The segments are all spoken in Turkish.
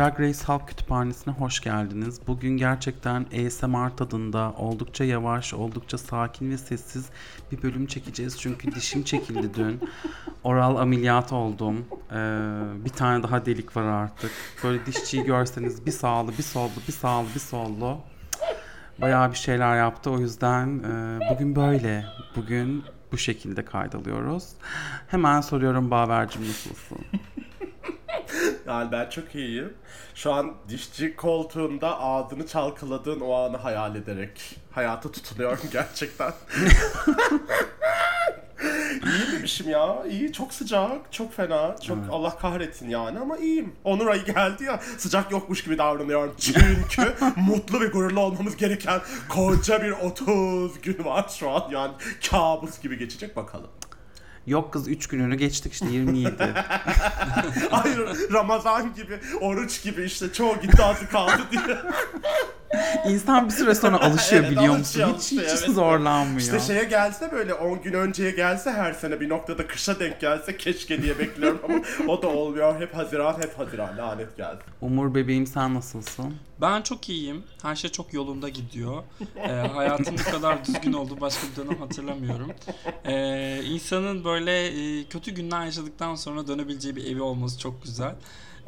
Drag Race Halk Kütüphanesi'ne hoş geldiniz. Bugün gerçekten ASMR tadında oldukça yavaş, oldukça sakin ve sessiz bir bölüm çekeceğiz. Çünkü dişim çekildi dün. Oral ameliyat oldum. Ee, bir tane daha delik var artık. Böyle dişçiyi görseniz bir sağlı, bir sollu, bir sağlı, bir sollu. Bayağı bir şeyler yaptı. O yüzden e, bugün böyle. Bugün bu şekilde kaydalıyoruz. Hemen soruyorum Baver'cim nasılsın? Yani ben çok iyiyim. Şu an dişçi koltuğunda ağzını çalkaladığın o anı hayal ederek hayata tutunuyorum gerçekten. İyi demişim ya. İyi. Çok sıcak. Çok fena. Çok Allah kahretsin yani ama iyiyim. Onur ayı geldi ya. Sıcak yokmuş gibi davranıyorum. Çünkü mutlu ve gururlu olmamız gereken koca bir 30 gün var şu an. Yani kabus gibi geçecek bakalım. Yok kız 3 gününü geçtik işte 27. Hayır Ramazan gibi, oruç gibi işte çoğu gitti azı kaldı diye. İnsan bir süre sonra alışıyor Evet, biliyor alışıyor, musun? Hiç, alışıyor, hiç evet. zorlanmıyor. İşte şeye gelse böyle 10 gün önceye gelse her sene bir noktada kışa denk gelse keşke diye bekliyorum ama o da olmuyor. Hep Haziran, hep Haziran lanet geldi. Umur bebeğim sen nasılsın? Ben çok iyiyim. Her şey çok yolunda gidiyor. Ee, hayatım bu kadar düzgün oldu. Başka bir dönem hatırlamıyorum. Ee, insanın böyle e, kötü günler yaşadıktan sonra dönebileceği bir evi olması çok güzel.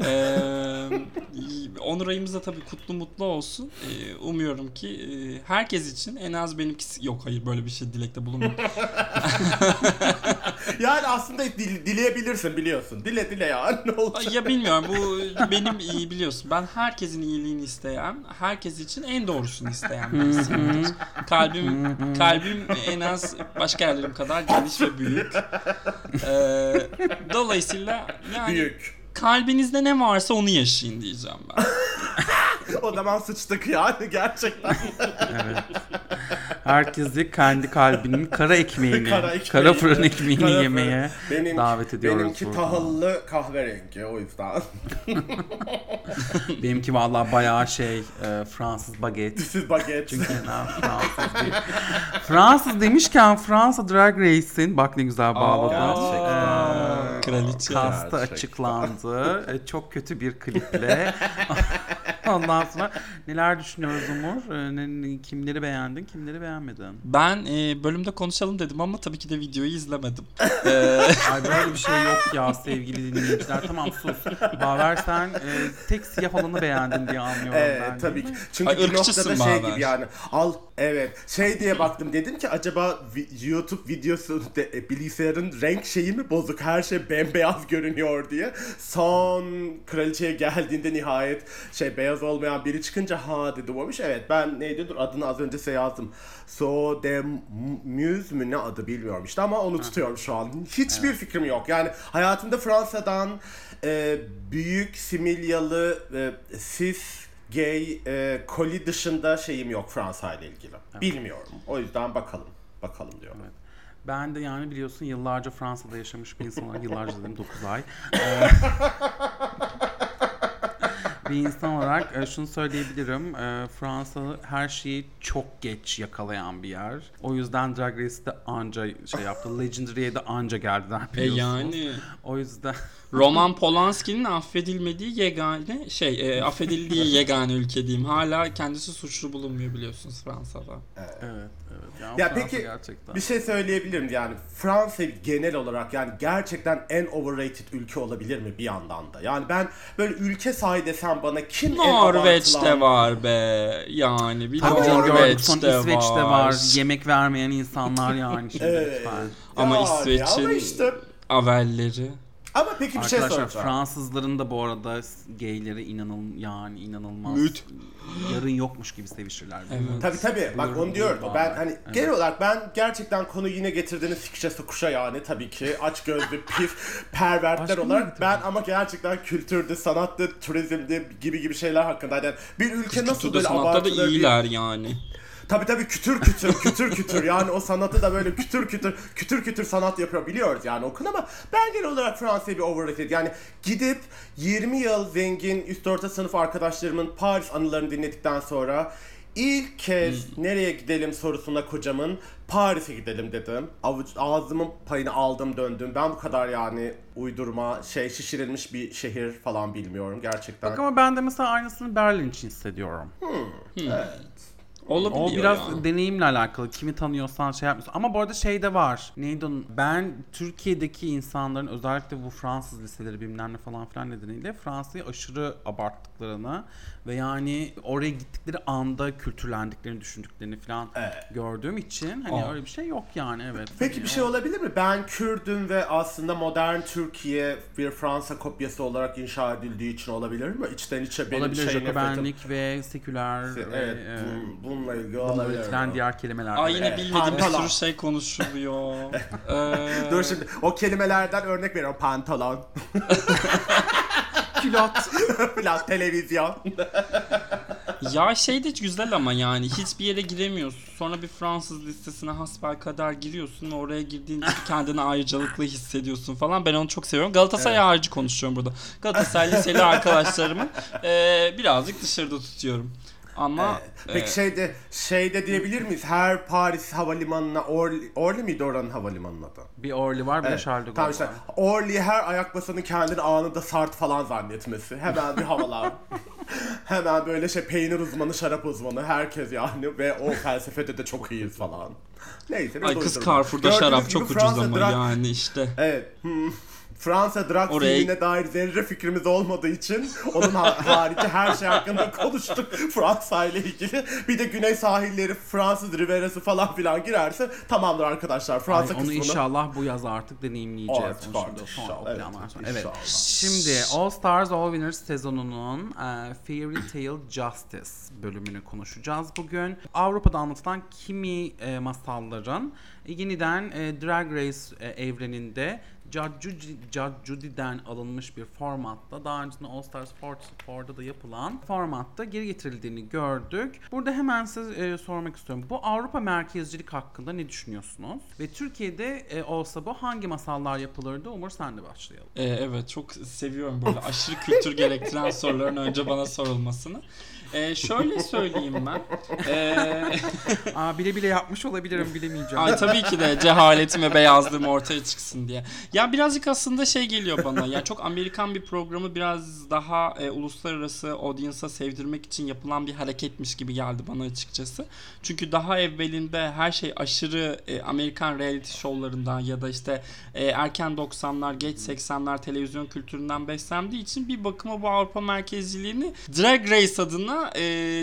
Ee, onur ayımız da tabii kutlu mutlu olsun. Ee, umuyorum ki e, herkes için en az benimkisi... Yok hayır böyle bir şey dilekte bulunmuyorum. Yani aslında dil- dileyebilirsin biliyorsun. Dile dile ya ne olacak? ya bilmiyorum bu benim iyi biliyorsun. Ben herkesin iyiliğini isteyen, herkes için en doğrusunu isteyen birisiyimdir. Kalbim kalbim en az başka yerlerim kadar geniş ve büyük. Ee, dolayısıyla yani Büyük. Kalbinizde ne varsa onu yaşayın diyeceğim ben. O zaman sıçtık yani gerçekten. Evet. Herkesi kendi kalbinin kara ekmeğini, Kara kara, ekmeği. fırın ekmeğini Kara fırın. yemeye Benim, davet ediyoruz Benimki burada. tahıllı kahverengi o yüzden. Benimki vallahi bayağı şey e, Fransız baget. Siz baget. Çünkü ben Fransız değil. Fransız demişken Fransa Drag Race'in bak ne güzel bağladım. gerçekten. Kraliçe. Kastı Gerçekten. açıklandı. E, Çok kötü bir kliple. Ondan sonra neler düşünüyoruz Umur? E, ne- Kimleri beğendin, kimleri beğenmedin? Ben e, bölümde konuşalım dedim ama tabii ki de videoyu izlemedim. Ee, Ay böyle bir şey yok ya sevgili dinleyiciler. Tamam sus. Baver sen e, tek siyah olanı beğendin diye anlıyorum Evet ben. tabii ki. Çünkü Ay, bir noktada şey Baver. gibi yani al evet şey diye baktım dedim ki acaba YouTube videosu de, e, bilgisayarın renk şeyi mi bozuk her şey bembeyaz görünüyor diye. Son kraliçeye geldiğinde nihayet şey beyaz olmayan biri çıkınca ha dedim olmuş. Evet ben neydi dur adını az önce şey yazdım. So de Muse mü ne adı bilmiyorum işte ama onu tutuyorum şu an. Hiçbir fikrim yok. Yani hayatımda Fransa'dan e, büyük similyalı e, sis gay e, koli dışında şeyim yok Fransa ile ilgili. Bilmiyorum. O yüzden bakalım. Bakalım diyorum. Ben de yani biliyorsun yıllarca Fransa'da yaşamış bir insan olarak, yıllarca dedim 9 ay. Bir insan olarak e, şunu söyleyebilirim. E, Fransa her şeyi çok geç yakalayan bir yer. O yüzden Drag Race'de anca şey yaptı. Legendary'e de anca geldiler e biliyorsunuz. yani O yüzden Roman Polanski'nin affedilmediği yegane şey e, affedildiği yegane ülke diyeyim. Hala kendisi suçlu bulunmuyor biliyorsunuz Fransa'da. evet evet. Yani Ya Fransa peki gerçekten. bir şey söyleyebilirim yani Fransa genel olarak yani gerçekten en overrated ülke olabilir mi bir yandan da? Yani ben böyle ülke say desem bana kim en Norveç'te abartılan- var be. Yani bir Tabii Norveç'te İsveç'te var. var. Yemek vermeyen insanlar yani şimdi Evet. lütfen. Ama Yani İsveç'in ama işte Avelleri. Ama peki bir şey Arkadaşlar soracağım. Fransızların da bu arada gayleri inanıl yani inanılmaz. Müt. Yarın yokmuş gibi sevişirler. Evet. Tabii tabii. Bak onu diyorum. Ben hani genel olarak ben gerçekten konu yine getirdiğiniz fikşe sokuşa yani tabii ki aç gözlü pif pervertler olarak ben ama gerçekten kültürde, sanatta, turizmde gibi gibi şeyler hakkında yani bir ülke nasıl böyle sanatta da abartılır bir- iyiler yani. Tabii tabii kütür kütür kütür kütür yani o sanatı da böyle kütür kütür kütür kütür sanat yapıyor biliyoruz yani okun ama ben genel olarak Fransa'yı bir overrated yani gidip 20 yıl zengin üst orta sınıf arkadaşlarımın Paris anılarını dinledikten sonra İlk kez nereye gidelim sorusuna kocamın Paris'e gidelim dedim. Avuç, ağzımın payını aldım döndüm. Ben bu kadar yani uydurma şey şişirilmiş bir şehir falan bilmiyorum gerçekten. Bak ama ben de mesela aynısını Berlin için hissediyorum. Olabiliyor O biraz ya. deneyimle alakalı. Kimi tanıyorsan şey yapmıyorsun. Ama bu arada şey de var. Neydi onun? Ben Türkiye'deki insanların özellikle bu Fransız liseleri bilmem ne falan filan nedeniyle Fransa'yı aşırı abarttıklarını ve yani oraya gittikleri anda kültürlendiklerini düşündüklerini falan gördüğüm için hani Aa. öyle bir şey yok yani evet. Peki bir şey olabilir mi? Ben Kürdüm ve aslında modern Türkiye bir Fransa kopyası olarak inşa edildiği için olabilir mi? İçten içe benim Olabilir şey nefretim- Jacobenlik ve seküler Evet, ve, e, bun- bununla ilgili bununla olabilir. üretilen diğer kelimeler. Ay yine Evet, bilmediğim bir sürü şey konuşuluyor. Ee, Dur şimdi o kelimelerden örnek veriyorum. Pantolon, Külot. falan, televizyon. Ya şey de güzel ama yani hiçbir yere giremiyorsun. Sonra bir Fransız listesine hasbelkader giriyorsun ve oraya girdiğinde kendini ayrıcalıklı hissediyorsun falan. Ben onu çok seviyorum. Galatasaray harici konuşuyorum burada. Galatasaray liseli arkadaşlarımı eee, birazcık dışarıda tutuyorum. Ama Peki eee, şeyde şeyde diyebilir miyiz? Her Paris havalimanına Orly, Orly miydi oranın havalimanının adı? Bir Orly var bir de Evet. Charles de Gaulle Tamam işte var. Orly her ayak basanın kendini anında Sart falan zannetmesi. Hemen bir havalar. Hemen böyle şey peynir uzmanı, şarap uzmanı herkes yani ve o felsefede de çok iyiyiz falan. Neyse. ay kız. Carrefour'da şarap çok ucuz ama drag- yani işte. Evet. hmm. Fransa drag Oraya- filmine dair zerre fikrimiz olmadığı için onun ha- harici her şey hakkında konuştuk Fransa ile ilgili. Bir de güney sahilleri, Fransız Riviera'sı falan filan girerse tamamdır arkadaşlar. Ay, Fransa onu kısmını inşallah bu yaz artık deneyimleyeceğiz. Artık, Onu şimdi inşallah. Evet, sonra. Evet. inşallah. Şimdi All Stars All Winners sezonunun e, Fairy Tale Justice bölümünü konuşacağız bugün. Avrupa'da anlatılan kimi e, masalların e, yeniden e, Drag Race e, evreninde Judge Judy, Judge Judy'den alınmış bir formatta daha öncesinde All Stars 4'da da yapılan formatta geri getirildiğini gördük. Burada hemen size e, sormak istiyorum. Bu Avrupa merkezcilik hakkında ne düşünüyorsunuz? Ve Türkiye'de e, olsa bu hangi masallar yapılırdı? Umur sen de başlayalım. Ee, evet çok seviyorum böyle aşırı kültür gerektiren soruların önce bana sorulmasını. Ee, şöyle söyleyeyim ben. Ee, Aa, bile bile yapmış olabilirim bilemeyeceğim. ay tabii ki de cehaletim ve beyazlığım ortaya çıksın diye. Ya birazcık aslında şey geliyor bana. Ya çok Amerikan bir programı biraz daha e, uluslararası audience'a sevdirmek için yapılan bir hareketmiş gibi geldi bana açıkçası. Çünkü daha evvelinde her şey aşırı e, Amerikan reality show'larından ya da işte e, erken 90'lar, geç 80'ler televizyon kültüründen beslendiği için bir bakıma bu Avrupa merkezciliğini Drag Race adına e,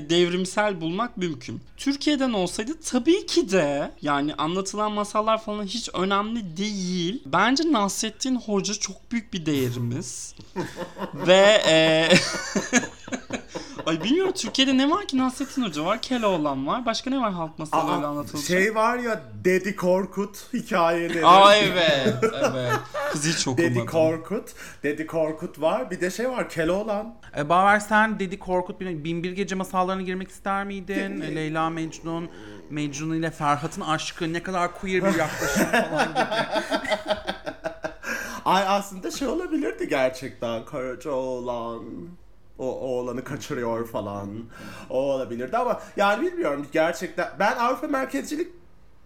devrimsel bulmak mümkün. Türkiye'den olsaydı tabii ki de yani anlatılan masallar falan hiç önemli değil. Bence Nasrettin Hoca çok büyük bir değerimiz. Ve e, Ay bilmiyorum Türkiye'de ne var ki Nasrettin Hoca var, Keloğlan var. Başka ne var halk masallarıyla anlatılacak? şey var ya Dedi Korkut hikayeleri. Aa evet, evet. Kız hiç okumadım. Dedi Korkut. Dedi Korkut var. Bir de şey var Keloğlan. E, Baver sen dedi Korkut Bin- Binbir Gece masallarına girmek ister miydin? E, Leyla Mecnun, Mecnun ile Ferhat'ın aşkı ne kadar queer bir yaklaşım falan gibi. Ay aslında şey olabilirdi gerçekten. Karacaoğlan. O oğlanı kaçırıyor falan. O olabilirdi ama yani bilmiyorum gerçekten. Ben Avrupa merkezcilik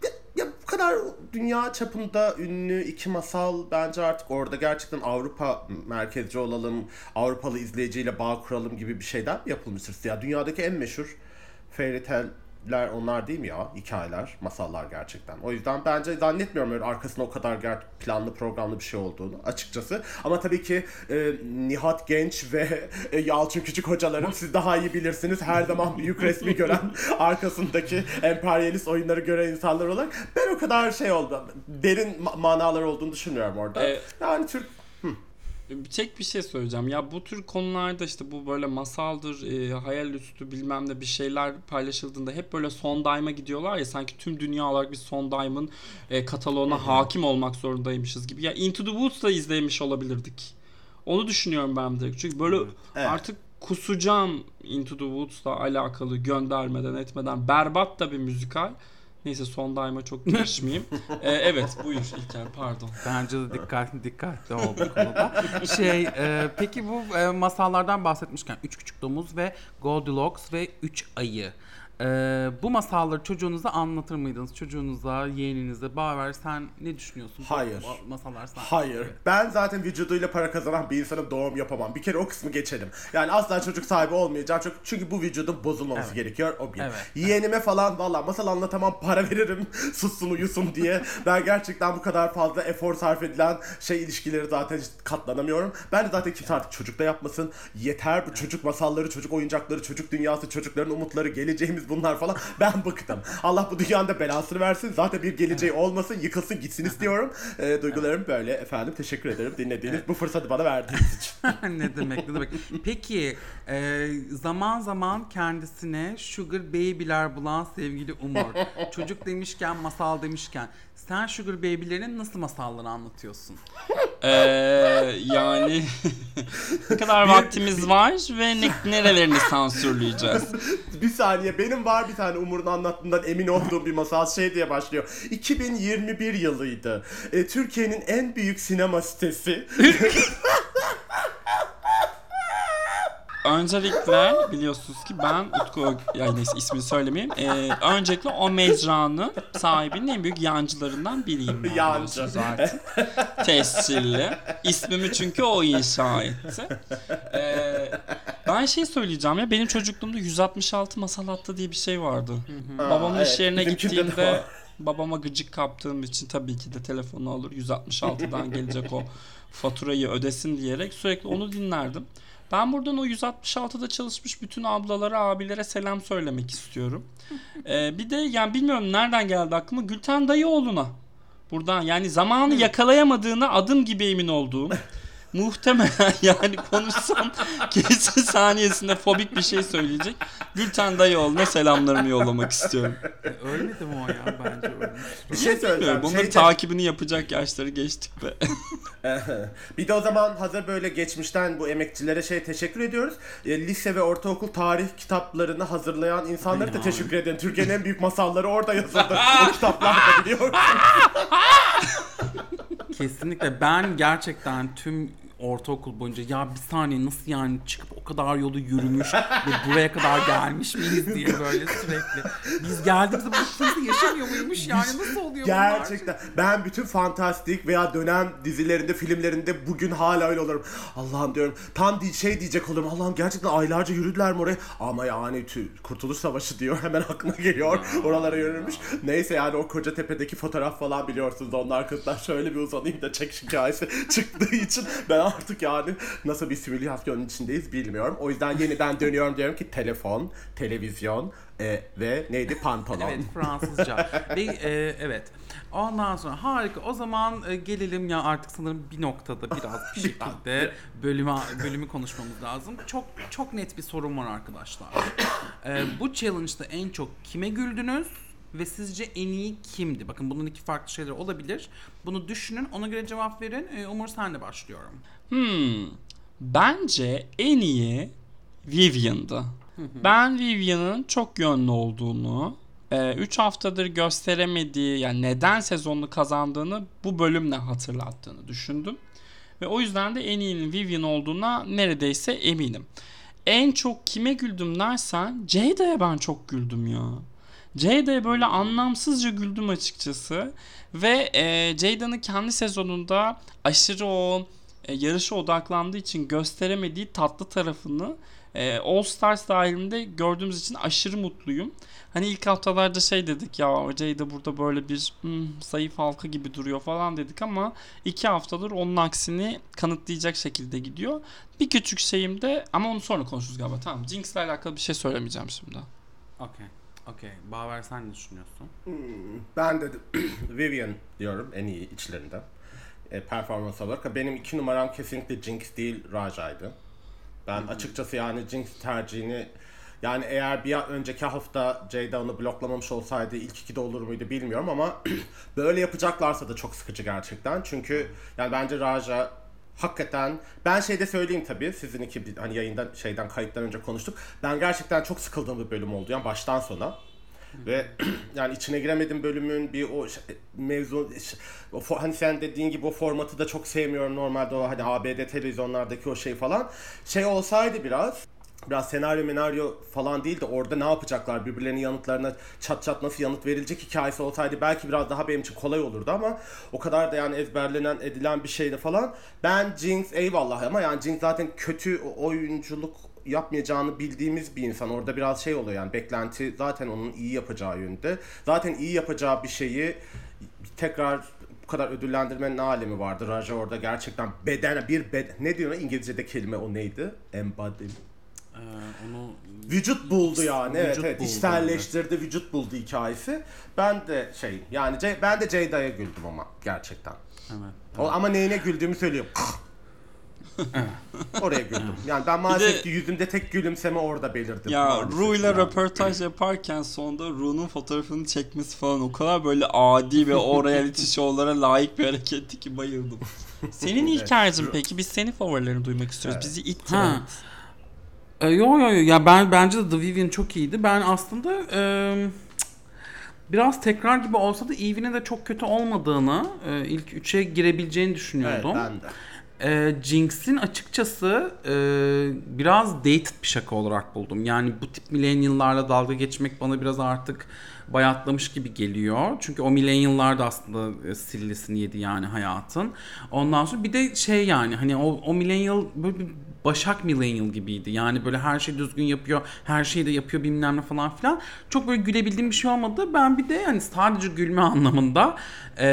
ya, ya bu kadar dünya çapında ünlü iki masal bence artık orada gerçekten Avrupa merkezci olalım, Avrupalı izleyiciyle bağ kuralım gibi bir şeyden mi yapılmıştır? Ya dünyadaki en meşhur fairy tale'ler onlar değil mi ya? Hikayeler, masallar gerçekten. O yüzden bence zannetmiyorum öyle arkasında o kadar ger- planlı programlı bir şey olduğunu açıkçası. Ama tabii ki e, Nihat Genç ve e, Yalçın Küçük hocalarım siz daha iyi bilirsiniz. Her zaman büyük resmi gören arkasındaki emperyalist oyunları gören insanlar olarak ben o kadar şey oldu. Derin ma- manalar olduğunu düşünmüyorum orada. E, yani Türk Tek bir şey söyleyeceğim. Ya bu tür konularda işte bu böyle masaldır, e, hayal üstü bilmem ne bir şeyler paylaşıldığında hep böyle Sondheim'a gidiyorlar ya sanki tüm dünya olarak bir Sondheim'ın e, kataloğuna hakim olmak zorundaymışız gibi. Ya Into the Woods'la izlemiş olabilirdik. Onu düşünüyorum ben direkt. Çünkü böyle Evet. artık kusacağım Into the Woods'la alakalı göndermeden etmeden berbat da bir müzikal. Neyse Sondheim'a çok girişmeyeyim. E, evet buyur İlker pardon. Bence de dikkatli dikkatli ol bu konuda. Şey, e, peki bu e, masallardan bahsetmişken Üç Küçük Domuz ve Goldilocks ve Üç Ayı. Ee, bu masalları çocuğunuza anlatır mıydınız? Çocuğunuza, yeğeninize, Baver sen ne düşünüyorsun? Bu Hayır. ma- masallar sen. Hayır. Ben zaten vücuduyla para kazanan bir insanım doğum yapamam. Bir kere o kısmı geçelim. Yani asla çocuk sahibi olmayacağım. Çünkü, çünkü bu vücudun bozulmaması gerekiyor. O bir. Evet. Yeğenime falan valla masal anlatamam para veririm. Sussun uyusun diye. Ben gerçekten bu kadar fazla efor sarf edilen şey ilişkileri zaten katlanamıyorum. Ben de zaten kimse artık çocuk da yapmasın. Yeter bu çocuk masalları, çocuk oyuncakları, çocuk dünyası, çocukların umutları, geleceğimiz bunlar falan. Ben bıktım. Allah bu dünyada belasını versin. Zaten bir geleceği olmasın, yıkılsın, gitsin istiyorum. Ee, duygularım böyle efendim. Teşekkür ederim dinlediğiniz, bu fırsatı bana verdiğiniz için. ne demek ne demek. Peki e, zaman zaman kendisine sugar baby'ler bulan sevgili Umur. Çocuk demişken masal demişken sen sugar baby'lerin nasıl masalları anlatıyorsun? Ee, yani ne kadar vaktimiz var ve ne, nerelerini sansürleyeceğiz? bir saniye benim var bir tane Umur'un anlattığından emin olduğum bir masal şey diye başlıyor. 2021 yılıydı. Ee, Türkiye'nin en büyük sinema sitesi. Öncelikle biliyorsunuz ki ben Utku yani neyse ismini söylemeyeyim. Ee, öncelikle o mecranın sahibinin en büyük yancılarından biriyim. ben Yancı. artık. Tescilli. İsmimi çünkü o inşa etti. Ee, ben şey söyleyeceğim ya benim çocukluğumda 166 masal hattı diye bir şey vardı. Babamın evet, iş yerine bizimkinde de var. gittiğimde babama gıcık kaptığım için tabii ki de telefonu alır 166'dan gelecek o faturayı ödesin diyerek sürekli onu dinlerdim. Ben buradan o 166'da çalışmış bütün ablalara, abilere selam söylemek istiyorum. Ee, bir de yani bilmiyorum nereden geldi aklıma Gülten Dayıoğlu'na. Buradan yani zamanı yakalayamadığına adım gibi emin olduğum. Muhtemelen yani konuşsam kesin saniyesinde fobik bir şey söyleyecek. Gülten Dayıoğlu'na selamlarımı yollamak istiyorum. E, ölmedi mi o ya? Bence ölmüş. Bir şey söyleyeceğim. Bilmiyorum, Bunların Şeyde- takibini yapacak yaşları geçtik be. bir de o zaman hazır böyle geçmişten bu emekçilere şey teşekkür ediyoruz. E, lise ve ortaokul tarih kitaplarını hazırlayan insanlara da teşekkür ederim. Türkiye'nin en büyük masalları orada yazıldı. o kitaplarda biliyorum. Kesinlikle ben gerçekten tüm ortaokul boyunca ya bir saniye nasıl yani? çıkıp o kadar yolu yürümüş ve buraya kadar gelmiş miyiz diye böyle sürekli. Biz geldiğimizde bu sınıfta yaşamıyor muymuş yani nasıl oluyor bunlar? Gerçekten. Ben bütün fantastik veya dönem dizilerinde, filmlerinde bugün hala öyle olurum. Allah'ım diyorum. Tam şey diyecek olurum. Allah'ım gerçekten aylarca yürüdüler mi oraya? Ama yani Kurtuluş Savaşı diyor. Hemen aklına geliyor. Oralara yürümüş. Neyse yani o Kocatepe'deki fotoğraf falan biliyorsunuz. Onun arkasından şöyle bir uzanayım da çek hikayesi çıktığı için ben artık yani nasıl bir simülasyonun içindeyiz bilmiyorum. O yüzden yeniden dönüyorum diyorum ki telefon, televizyon e, ve neydi pantolon. Evet Fransızca. Ve e, evet. Ondan sonra harika. O zaman e, gelelim ya artık sanırım bir noktada biraz bir şekilde bölümü bölümü konuşmamız lazım. Çok çok net bir sorun var arkadaşlar. E, bu challenge'da en çok kime güldünüz? Ve sizce en iyi kimdi? Bakın bunun iki farklı şeyler olabilir. Bunu düşünün, ona göre cevap verin. E, Umur senle başlıyorum. Hmm. Bence en iyi Vivian'dı. ben Vivian'ın çok yönlü olduğunu, 3 haftadır gösteremediği, yani neden sezonunu kazandığını bu bölümle hatırlattığını düşündüm. Ve o yüzden de en iyinin Vivian olduğuna neredeyse eminim. En çok kime güldüm dersen Jada'ya ben çok güldüm ya. Jada'ya böyle anlamsızca güldüm açıkçası. Ve e, Jada'nın kendi sezonunda aşırı o e, yarışa odaklandığı için gösteremediği tatlı tarafını e, All Stars dahilinde gördüğümüz için aşırı mutluyum. Hani ilk haftalarda şey dedik ya Jada burada böyle bir hmm, zayıf halka gibi duruyor falan dedik ama iki haftadır onun aksini kanıtlayacak şekilde gidiyor. Bir küçük şeyim de ama onu sonra konuşuruz galiba tamam. Jinx'le alakalı bir şey söylemeyeceğim şimdi. Okey. Okey. Baver sen ne düşünüyorsun? Ben de Vivian diyorum en iyi içlerinden. E, performans olarak. Benim iki numaram kesinlikle Jinx değil Raja'ydı. Ben açıkçası yani Jinx tercihini yani eğer bir önceki hafta Jada onu bloklamamış olsaydı ilk ikide olur muydu bilmiyorum ama böyle yapacaklarsa da çok sıkıcı gerçekten. Çünkü yani bence Raja hakikaten ben şeyde söyleyeyim tabii sizin iki hani yayından şeyden kayıttan önce konuştuk. Ben gerçekten çok sıkıldığım bir bölüm oldu yani baştan sona. Ve yani içine giremedim bölümün bir o mevzu o hani sen dediğin gibi o formatı da çok sevmiyorum normalde o hani ABD televizyonlardaki o şey falan. Şey olsaydı biraz biraz senaryo menaryo falan değil de orada ne yapacaklar birbirlerinin yanıtlarına çat çat nasıl yanıt verilecek hikayesi olsaydı belki biraz daha benim için kolay olurdu ama o kadar da yani ezberlenen edilen bir şeydi falan. Ben Jinx eyvallah ama yani Jinx zaten kötü oyunculuk yapmayacağını bildiğimiz bir insan. Orada biraz şey oluyor yani beklenti zaten onun iyi yapacağı yönde. Zaten iyi yapacağı bir şeyi tekrar bu kadar ödüllendirmenin alemi vardı. Raja orada gerçekten beden bir beden ne diyor İngilizce'de kelime o neydi? Embody. Ee, onu Vücut buldu yani. evet Vücut evet. buldu, İşselleştirdi, vücut buldu hikayesi. Ben de şey yani ben de Ceyda'ya güldüm ama gerçekten. evet. O, ama neyine güldüğümü söylüyorum. Oraya güldüm. Yani ben maalesef de- ki yüzümde tek gülümseme orada belirdi. Ya Ru ile yani. röportaj yaparken sonunda Ru'nun fotoğrafını çekmesi falan o kadar böyle adi ve o reality show'lara layık bir hareketti ki bayıldım. Senin ilk tercihin peki biz senin favorilerini duymak istiyoruz. Bizi it. Ha. E, yo yo yo ya ben bence de The Vivian çok iyiydi. Ben aslında e, biraz tekrar gibi olsa da Eve'nin de çok kötü olmadığını, e, ilk üçe girebileceğini Evet düşünüyordum. ben de. E, Jinx'in açıkçası e, biraz dated bir şaka olarak buldum. Yani bu tip millennial'larla dalga geçmek bana biraz artık bayatlamış gibi geliyor. Çünkü o millennial'lar da aslında e, sillesini yedi yani hayatın. Ondan sonra bir de şey yani hani o, o millennial böyle Başak millennial gibiydi. Yani böyle her şey düzgün yapıyor, her şeyi de yapıyor bilmem ne falan filan. Çok böyle gülebildiğim bir şey olmadı. Ben bir de yani sadece gülme anlamında e,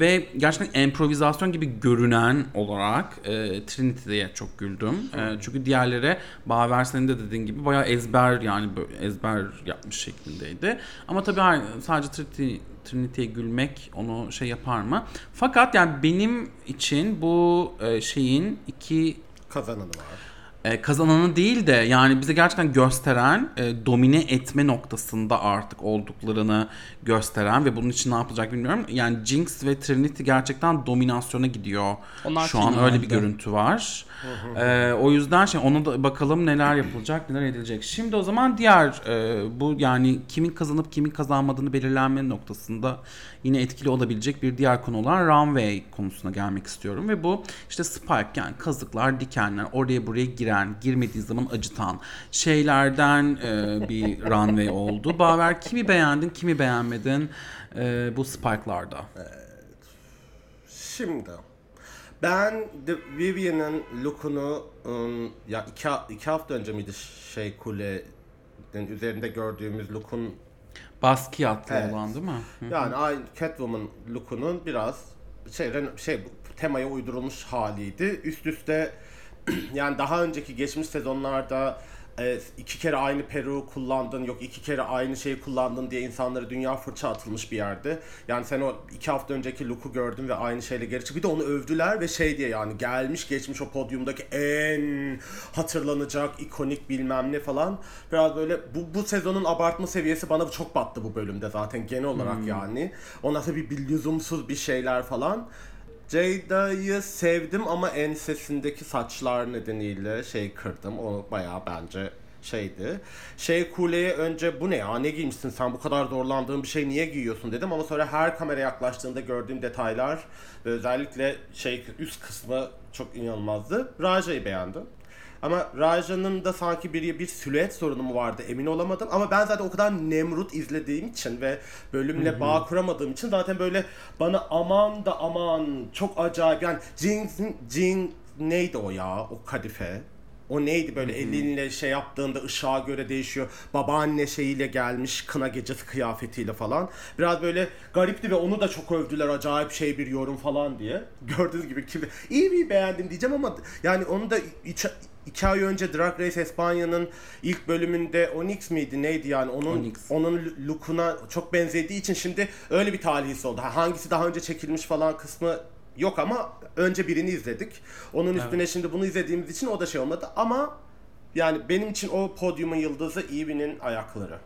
ve gerçekten improvizasyon gibi görünen olarak e, Trinity'ye çok güldüm. E, çünkü diğerlere Baver senin de dediğin gibi bayağı ezber yani ezber yapmış şeklindeydi. Ama tabii sadece Trinity Trinity'ye gülmek onu şey yapar mı? Fakat yani benim için bu e, şeyin iki Kazananı var. e, kazananı değil de yani bize gerçekten gösteren, e, domine etme noktasında artık olduklarını gösteren ve bunun için ne yapılacak bilmiyorum. Yani Jinx ve Trinity gerçekten dominasyona gidiyor. Onlar Şu an öyle bir görüntü var. E, o yüzden şey ona da bakalım neler yapılacak, neler edilecek. Şimdi o zaman diğer e, bu yani kimin kazanıp kimin kazanmadığını belirlenme noktasında yine etkili olabilecek bir diğer konu olan runway konusuna gelmek istiyorum ve bu işte spike yani kazıklar, dikenler, oraya buraya giren, girmediği zaman acıtan şeylerden e, bir runway oldu. Baver kimi beğendin, kimi beğenmedin e, bu spike'larda? Şimdi ben The Vivian'ın look'unu ım, ya iki, iki hafta önce miydi şey kulenin üzerinde gördüğümüz look'un Basquiat'lı Evet. olan değil mi? Hı. yani aynı Catwoman look'unun biraz şey şey temaya uydurulmuş haliydi. Üst üste yani daha önceki geçmiş sezonlarda e, iki kere aynı peruğu kullandın yok iki kere aynı şeyi kullandın diye insanlara dünya fırça atılmış bir yerde. Yani sen o iki hafta önceki look'u gördün ve aynı şeyle geri çık. Bir de onu övdüler ve şey diye yani gelmiş geçmiş o podyumdaki en hatırlanacak ikonik bilmem ne falan. Biraz böyle bu, bu sezonun abartma seviyesi bana çok battı bu bölümde zaten genel olarak yani. Ondan sonra bir, bir lüzumsuz bir şeyler falan. Jada'yı sevdim ama ensesindeki saçlar nedeniyle şey kırdım. O bayağı bence şeydi. Şey Kule'ye önce bu ne ya ne giymişsin sen bu kadar zorlandığın bir şey niye giyiyorsun dedim ama sonra her kamera yaklaştığında gördüğüm detaylar ve özellikle şey üst kısmı çok inanılmazdı. Raja'yı beğendim. Ama Raja'nın da sanki bir bir silüet sorunu mu vardı emin olamadım. Ama ben zaten o kadar Nemrut izlediğim için ve bölümle bağ kuramadığım için zaten böyle bana aman da aman çok acayip yani Jinx'in Jin neydi o ya o kadife? O neydi böyle elinle şey yaptığında ışığa göre değişiyor. Babaanne şeyiyle gelmiş kına gecesi kıyafetiyle falan. Biraz böyle garipti ve onu da çok övdüler acayip şey bir yorum falan diye. Gördüğünüz gibi kim iyi bir beğendim diyeceğim ama yani onu da iç, iki ay önce Drag Race Espanya'nın ilk bölümünde Onyx miydi neydi yani onun Onyx. onun look'una çok benzediği için şimdi öyle bir talihsi oldu. Ha, Hangisi daha önce çekilmiş falan kısmı yok ama önce birini izledik. Onun üstüne şimdi bunu izlediğimiz için o da şey olmadı ama yani benim için o podyumun yıldızı Eevee'nin ayakları.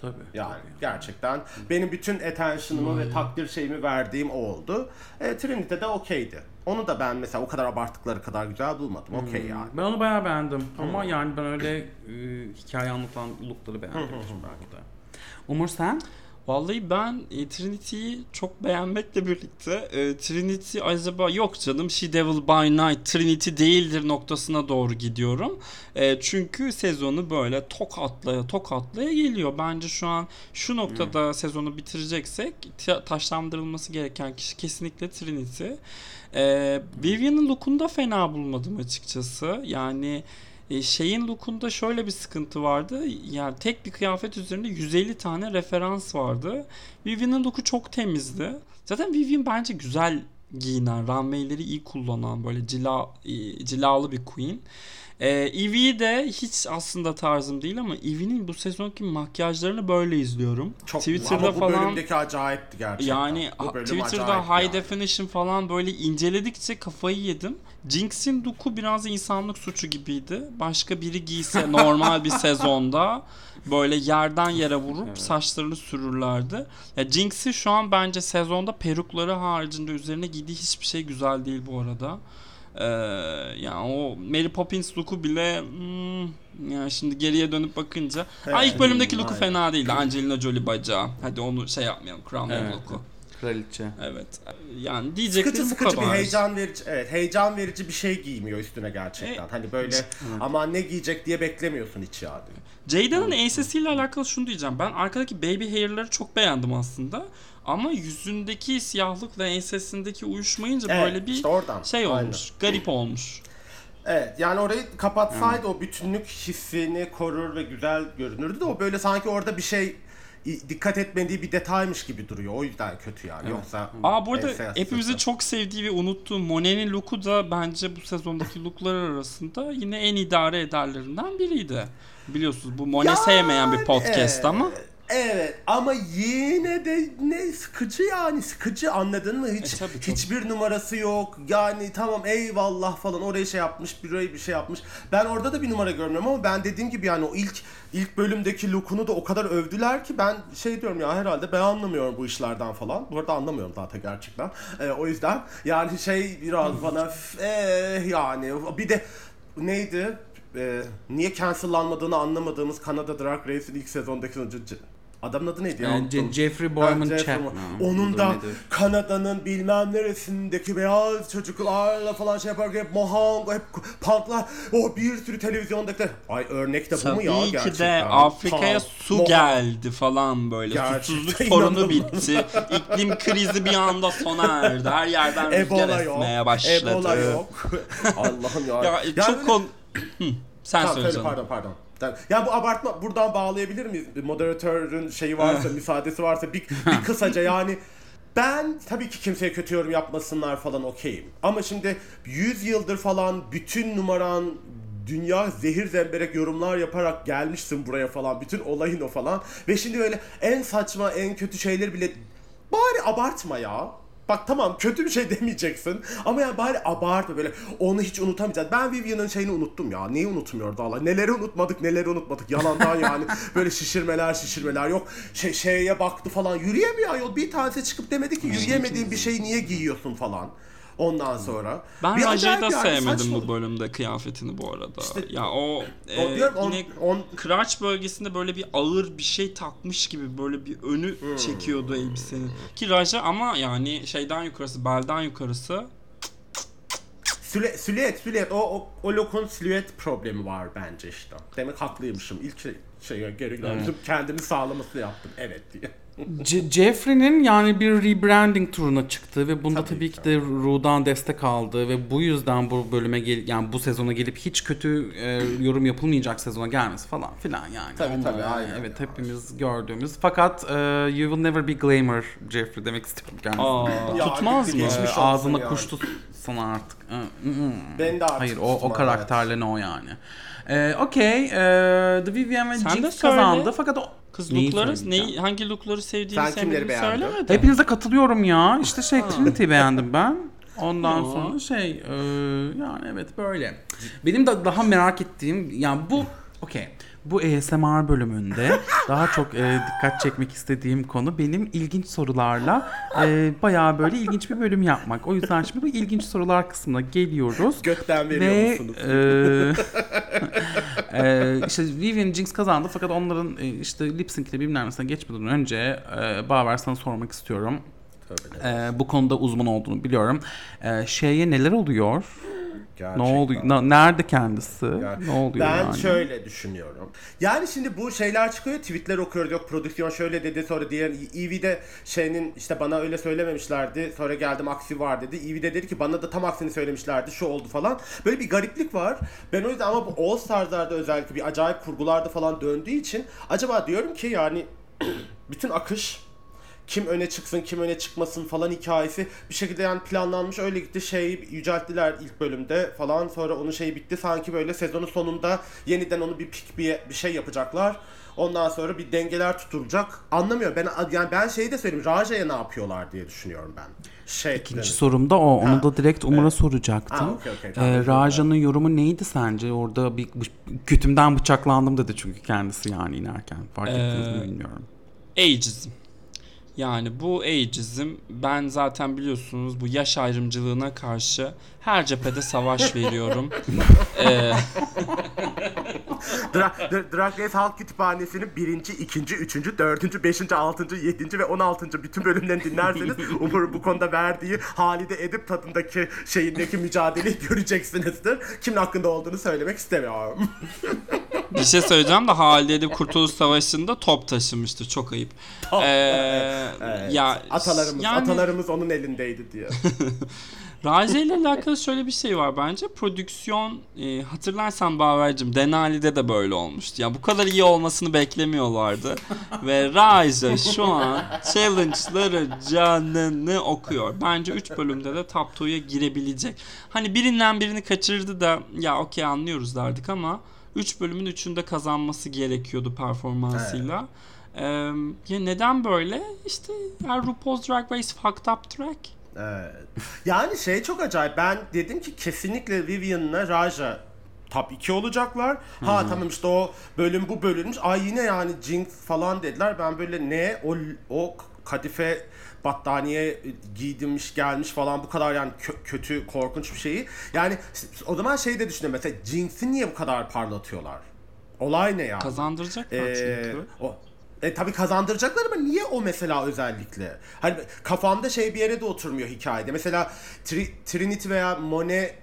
Tabii. Yani tabii. gerçekten benim bütün attention'ımı ve takdir şeyimi verdiğim o oldu. E, Trinity de okeydi. Onu da ben mesela o kadar abarttıkları kadar güzel bulmadım. Okey yani. Ben onu bayağı beğendim. Ama yani ben öyle e, hikaye anlatan lookları beğendim belki de. Umur sen? Vallahi ben e, Trinity'yi çok beğenmekle birlikte e, Trinity acaba yok canım She Devil by Night Trinity değildir noktasına doğru gidiyorum. E, çünkü sezonu böyle tokatlaya tokatlaya geliyor. Bence şu an şu noktada sezonu bitireceksek ta- taşlandırılması gereken kişi kesinlikle Trinity. E, Vivian'ın look'unu da fena bulmadım açıkçası. Yani e, şeyin look'unda şöyle bir sıkıntı vardı. Yani tek bir kıyafet üzerinde 150 tane referans vardı. Vivian'ın look'u çok temizdi. Zaten Vivian bence güzel giyinen, runway'leri iyi kullanan böyle cila, e, cilalı bir queen. Ee, Evie'yi de hiç aslında tarzım değil ama Evie'nin bu sezonki makyajlarını böyle izliyorum. Çok, Twitter'da ama bu falan bölümdeki acayipti gerçekten. yani Bu ha- bölüm Twitter'da high yani. definition falan böyle inceledikçe kafayı yedim. Jinx'in look'u biraz insanlık suçu gibiydi. Başka biri giyse normal bir sezonda böyle yerden yere vurup saçlarını sürürlerdi. Ya Jinx'i şu an bence sezonda perukları haricinde üzerine giydiği hiçbir şey güzel değil bu arada. Ee, yani o Mary Poppins look'u bile hmm, yani şimdi geriye dönüp bakınca ha ilk bölümdeki look'u aynen. fena değildi. Angelina Jolie bacağı. Hadi onu şey yapmayalım. Crown Evet. look'u. Kraliçe. Evet. Yani diyeceklerim Sıkıcı bu sıkıcı kadar. bir heyecan verici evet heyecan verici bir şey giymiyor üstüne gerçekten. E, hani böyle ama ne giyecek diye beklemiyorsun hiç yani. Jada'nın ensesiyle alakalı şunu diyeceğim. Ben arkadaki baby hair'ları çok beğendim aslında. Ama yüzündeki siyahlık ve ensesindeki uyuşmayınca Evet, böyle bir işte oradan. şey Aynen. olmuş. Garip olmuş. Evet yani orayı kapatsaydı o bütünlük hissini korur ve güzel görünürdü de o böyle sanki orada bir şey dikkat etmediği bir detaymış gibi duruyor. O yüzden kötü yani. Yoksa Aa bu arada hepimizin çok sevdiği ve unuttuğu Monet'in look'u da bence bu sezondaki look'lar arasında yine en idare ederlerinden biriydi. Biliyorsunuz bu Monet sevmeyen bir podcast evet. ama Evet ama yine de ne sıkıcı yani sıkıcı anladın mı? Hiç E, tabii, tabii. hiçbir numarası yok. Yani tamam eyvallah falan oraya şey yapmış, buraya bir şey yapmış. Ben orada da bir numara görmüyorum ama ben dediğim gibi yani o ilk ilk bölümdeki look'unu da o kadar övdüler ki ben şey diyorum ya herhalde ben anlamıyorum bu işlerden falan. Bu arada anlamıyorum zaten gerçekten. Ee, o yüzden yani şey biraz bana eh, yani bir de neydi? Ee, niye cancellanmadığını anlamadığımız Kanada Drag Race'in ilk sezondaki Adamın adı neydi ya? Yani. Ce- Jeffrey Ha, Boyman Jeffrey Chapman. Onun da? Kanada'nın bilmem neresindeki beyaz çocuklarla falan şey yaparken hep Mohango, hep punklar, o bir sürü televizyondakiler. Ay örnek de bu mu ya tabii ki gerçekten? de Afrika'ya su Mohan- geldi falan böyle. Gerçekten Susuzluk sorunu bitti. İklim krizi bir anda sona erdi. Her yerden rüzgar Ebola yok. esmeye başladı. Ebola yok. Allah'ım ya. Ya Yani çok böyle- kon... Sen söyle söyle, canım. pardon pardon. Tamam. Ya bu abartma buradan bağlayabilir miyiz? Bir Moderatörün şeyi varsa, müsaadesi varsa bir, bir kısaca yani ben tabii ki kimseye kötü yorum yapmasınlar falan okeyim. Ama şimdi 100 yıldır falan bütün numaran dünya zehir zemberek yorumlar yaparak gelmişsin buraya falan. Bütün olayın o falan. Ve şimdi öyle en saçma en kötü şeyleri bile bari abartma ya. Bak tamam kötü bir şey demeyeceksin ama ya bari abartma böyle onu hiç unutamayacağız. Ben Vivian'ın şeyini unuttum ya. Neyi unutmuyordu Allah? Neleri unutmadık neleri unutmadık. Yalandan yani böyle şişirmeler şişirmeler yok. Şey, şeye baktı falan yürüyemiyor yol. Bir tanesi çıkıp demedi ki yürüyemediğin bir şeyi niye giyiyorsun falan. Ondan sonra. Ben Bir Raja'yı da sevmedim bu bölümde kıyafetini bu arada. İşte- ya o, e, O diyorum, on- yine on- crotch bölgesinde böyle bir ağır bir şey takmış gibi böyle bir önü Hmm. çekiyordu elbisenin. Ki Raja ama yani şeyden yukarısı belden yukarısı Süle, silüet, silüet. O, o, o look'un silüet problemi var bence işte. Demek haklıymışım. İlk şey, şeye geri döndüm. Kendimi sağlamasını yaptım. Evet diye. Jeffrey'nin yani bir rebranding turuna çıktı ve bunda Tabii tabii, ki. de Ru'dan destek aldı ve bu yüzden bu bölüme gel yani bu sezona gelip hiç kötü e, yorum yapılmayacak sezona gelmesi falan filan yani. Tabii, Onlar tabii, yani, aynen. Evet hepimiz gördüğümüz. Fakat e, you will never be glamour Jeffrey demek istiyorum kendisine. aa, Ya, tutmaz mı? geçmiş E, olsun ağzına yani. kuş tutsana artık. Ben de artık Hayır o, o tutmam, karakterle ne o yani. E, Okey. e, The Vivian ve Sen de Jinx söyle. kazandı fakat o... Kız Neyi lookları, söyleyeceğim? neyi, hangi lookları sevdiğini Sen kimleri sevmediğini beğendin? söylemedin. Hepinize katılıyorum ya. İşte şey Trinity'yi beğendim ben. Ondan sonra şey e, yani evet böyle. Benim de daha merak ettiğim yani bu Okey. Bu ASMR bölümünde daha çok e, dikkat çekmek istediğim konu benim ilginç sorularla e, bayağı böyle ilginç bir bölüm yapmak. O yüzden şimdi bu ilginç sorular kısmına geliyoruz. Gökten veriyor Ve musunuz? e, e, işte Vivian Jinx kazandı fakat onların e, işte lip sync ile bilmem nesine geçmeden önce e, Baver sana sormak istiyorum. Tövbe. E, bu konuda uzman olduğunu biliyorum. E, şeye neler oluyor? Gerçekten. Ne oluyor? Na- nerede kendisi? Yani ne oluyor ben yani? şöyle düşünüyorum. Yani şimdi bu şeyler çıkıyor, tweetler okuyoruz. Yok prodüksiyon şöyle dedi, sonra diğer Eevee'de şeyinin işte bana öyle söylememişlerdi. Sonra geldim aksi var dedi. Evie de dedi ki bana da tam aksini söylemişlerdi. Şu oldu falan. Böyle bir gariplik var. Ben o yüzden ama bu All Stars'larda özellikle bir acayip kurgularda falan döndüğü için acaba diyorum ki yani bütün akış kim öne çıksın kim öne çıkmasın falan hikayesi bir şekilde yani planlanmış öyle gitti şey yücelttiler ilk bölümde falan sonra onun şeyi bitti sanki böyle sezonun sonunda yeniden onu bir pik bir, bir şey yapacaklar ondan sonra bir dengeler tutulacak anlamıyorum ben yani ben şeyi de söyleyeyim Raja'ya ne yapıyorlar diye düşünüyorum ben şey İkinci sorum da o. Onu Ha, da direkt Umur'a soracaktım. Ha, okey, okey, tamam, Ee. Raja'nın yorumu neydi sence? Orada bir kütümden bıçaklandım dedi çünkü kendisi yani inerken. Fark ettiniz mi Ee, bilmiyorum. Ageism. Yani bu ageism ben zaten biliyorsunuz bu yaş ayrımcılığına karşı her cephede savaş veriyorum. Ee, Dra- Dra- Drag Race Halk Kütüphanesi'nin birinci, ikinci, üçüncü, dördüncü, beşinci, altıncı, yedinci ve on altıncı bütün bölümlerini dinlerseniz Umur bu konuda verdiği Halide Edip tadındaki şeyindeki mücadeleyi göreceksinizdir. Kimin hakkında olduğunu söylemek istemiyorum. Bir şey söyleyeceğim de Halide Edip Kurtuluş Savaşı'nda top taşımıştı. Çok ayıp. Ee, Evet. ya atalarımız, yani- atalarımız onun elindeydi diye. Raje ile alakalı şöyle bir şey var bence. Prodüksiyon e, hatırlarsan Baver'cim Denali'de de böyle olmuştu. Ya bu kadar iyi olmasını beklemiyorlardı. Ve Raje şu an challenge'ları canını okuyor. Bence 3 bölümde de top 2'ya girebilecek. Hani birinden birini kaçırdı da ya okey anlıyoruz derdik ama 3 bölümün 3'ünde kazanması gerekiyordu performansıyla. Ee, ya neden böyle? İşte ya RuPaul's Drag Race fucked up track. Evet. Yani şey çok acayip. Ben dedim ki kesinlikle Vivian'la Raja top 2 olacaklar. Ha tamam işte o bölüm bu bölünmüş. Ay yine yani Jinx falan dediler. Ben böyle ne o o kadife battaniye giydirmiş gelmiş falan bu kadar yani kö- kötü korkunç bir şeyi. Yani o zaman şey de düşünüyorum mesela Jinx'i niye bu kadar parlatıyorlar? Olay ne yani? Kazandıracaklar Ee, çünkü. o e tabii kazandıracaklar ama niye o mesela özellikle? Hani kafamda şey bir yere de oturmuyor hikayede. Mesela Tri- Trinity veya Monet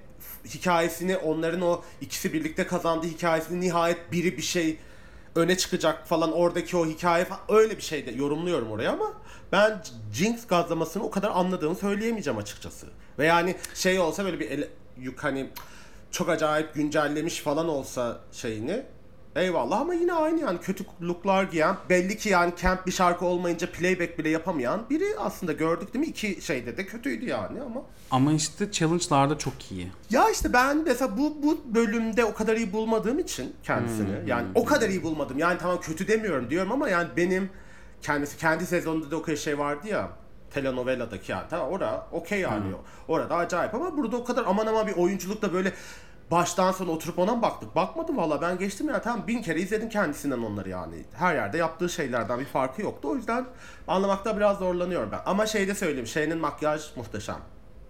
hikayesini onların o ikisi birlikte kazandığı hikayesini nihayet biri bir şey öne çıkacak falan oradaki o hikaye falan öyle bir şey de yorumluyorum oraya ama ben Jinx gazlamasını o kadar anladığımı söyleyemeyeceğim açıkçası. Ve yani şey olsa böyle bir ele, yük hani çok acayip güncellemiş falan olsa şeyini Eyvallah ama yine aynı yani kötü looklar giyen belli ki yani camp bir şarkı olmayınca playback bile yapamayan biri aslında gördük değil mi? İki şeyde de kötüydü yani ama. Ama işte challenge'larda çok iyi. Ya işte ben mesela bu bu bölümde o kadar iyi bulmadığım için kendisini yani o kadar iyi bulmadım. Yani tamam kötü demiyorum diyorum ama yani benim kendisi kendi sezonunda da o kadar şey vardı ya telenoveladaki yani tamam orada okey yani orada acayip ama burada o kadar aman aman bir oyunculukla böyle baştan sona oturup ona mı baktık? Bakmadım valla ben geçtim ya tamam bin kere izledim kendisinden onları yani. Her yerde yaptığı şeylerden bir farkı yoktu. O yüzden anlamakta biraz zorlanıyorum ben. Ama şeyde söyleyeyim şeyinin makyaj muhteşem.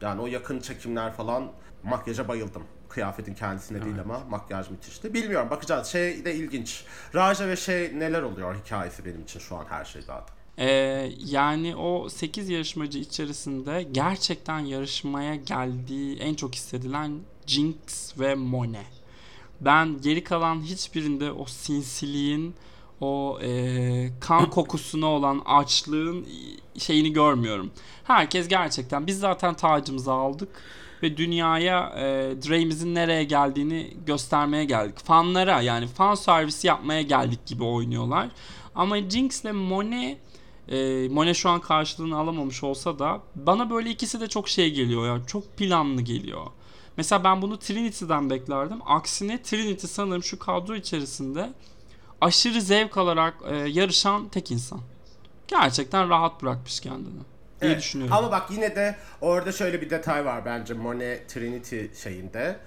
Yani o yakın çekimler falan makyaja bayıldım. Kıyafetin kendisine değil ama makyaj müthişti. Bilmiyorum bakacağız. Şey de ilginç. Raja ve şey neler oluyor hikayesi benim için şu an her şey zaten. Ee, yani o 8 yarışmacı içerisinde gerçekten yarışmaya geldiği en çok hissedilen Jinx ve Monet. Ben geri kalan hiçbirinde o sinsiliğin, o e, kan kokusuna olan açlığın şeyini görmüyorum. Herkes gerçekten biz zaten tacımızı aldık ve dünyaya e, Dre'imizin nereye geldiğini göstermeye geldik. Fanlara yani fan servisi yapmaya geldik gibi oynuyorlar. Ama Jinx ile Monet e, Monet şu an karşılığını alamamış olsa da bana böyle ikisi de çok şey geliyor ya. Çok planlı geliyor. Mesela ben bunu Trinity'den beklerdim. Aksine Trinity sanırım şu kadro içerisinde aşırı zevk alarak e, yarışan tek insan. Gerçekten rahat bırakmış kendini. Evet. düşünüyorum. Ama bak yine de orada şöyle bir detay var bence Monet Trinity şeyinde.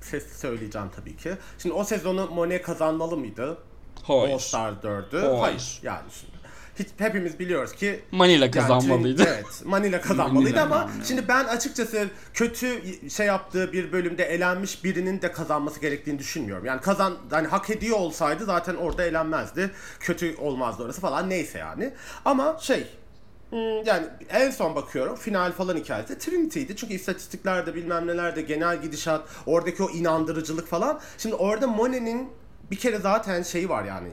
sesli söyleyeceğim tabii ki. Şimdi o sezonu Monet kazanmalı mıydı? Hayır. All Star 4'ü. Hayır. Hayır. Yani şimdi. Hiç, hepimiz biliyoruz ki Manila yani kazanmalıydı. Trin- evet, Manila kazanmalıydı Manila ama kazanmalı. şimdi ben açıkçası kötü şey yaptığı bir bölümde elenmiş birinin de kazanması gerektiğini düşünmüyorum. Yani kazan hani hak ediyor olsaydı zaten orada elenmezdi. Kötü olmazdı orası falan neyse yani. Ama şey Hmm, yani en son bakıyorum final falan hikayesi Trinity'ydi. Çünkü istatistiklerde bilmem nelerde genel gidişat oradaki o inandırıcılık falan. Şimdi orada Monet'in bir kere zaten şeyi var yani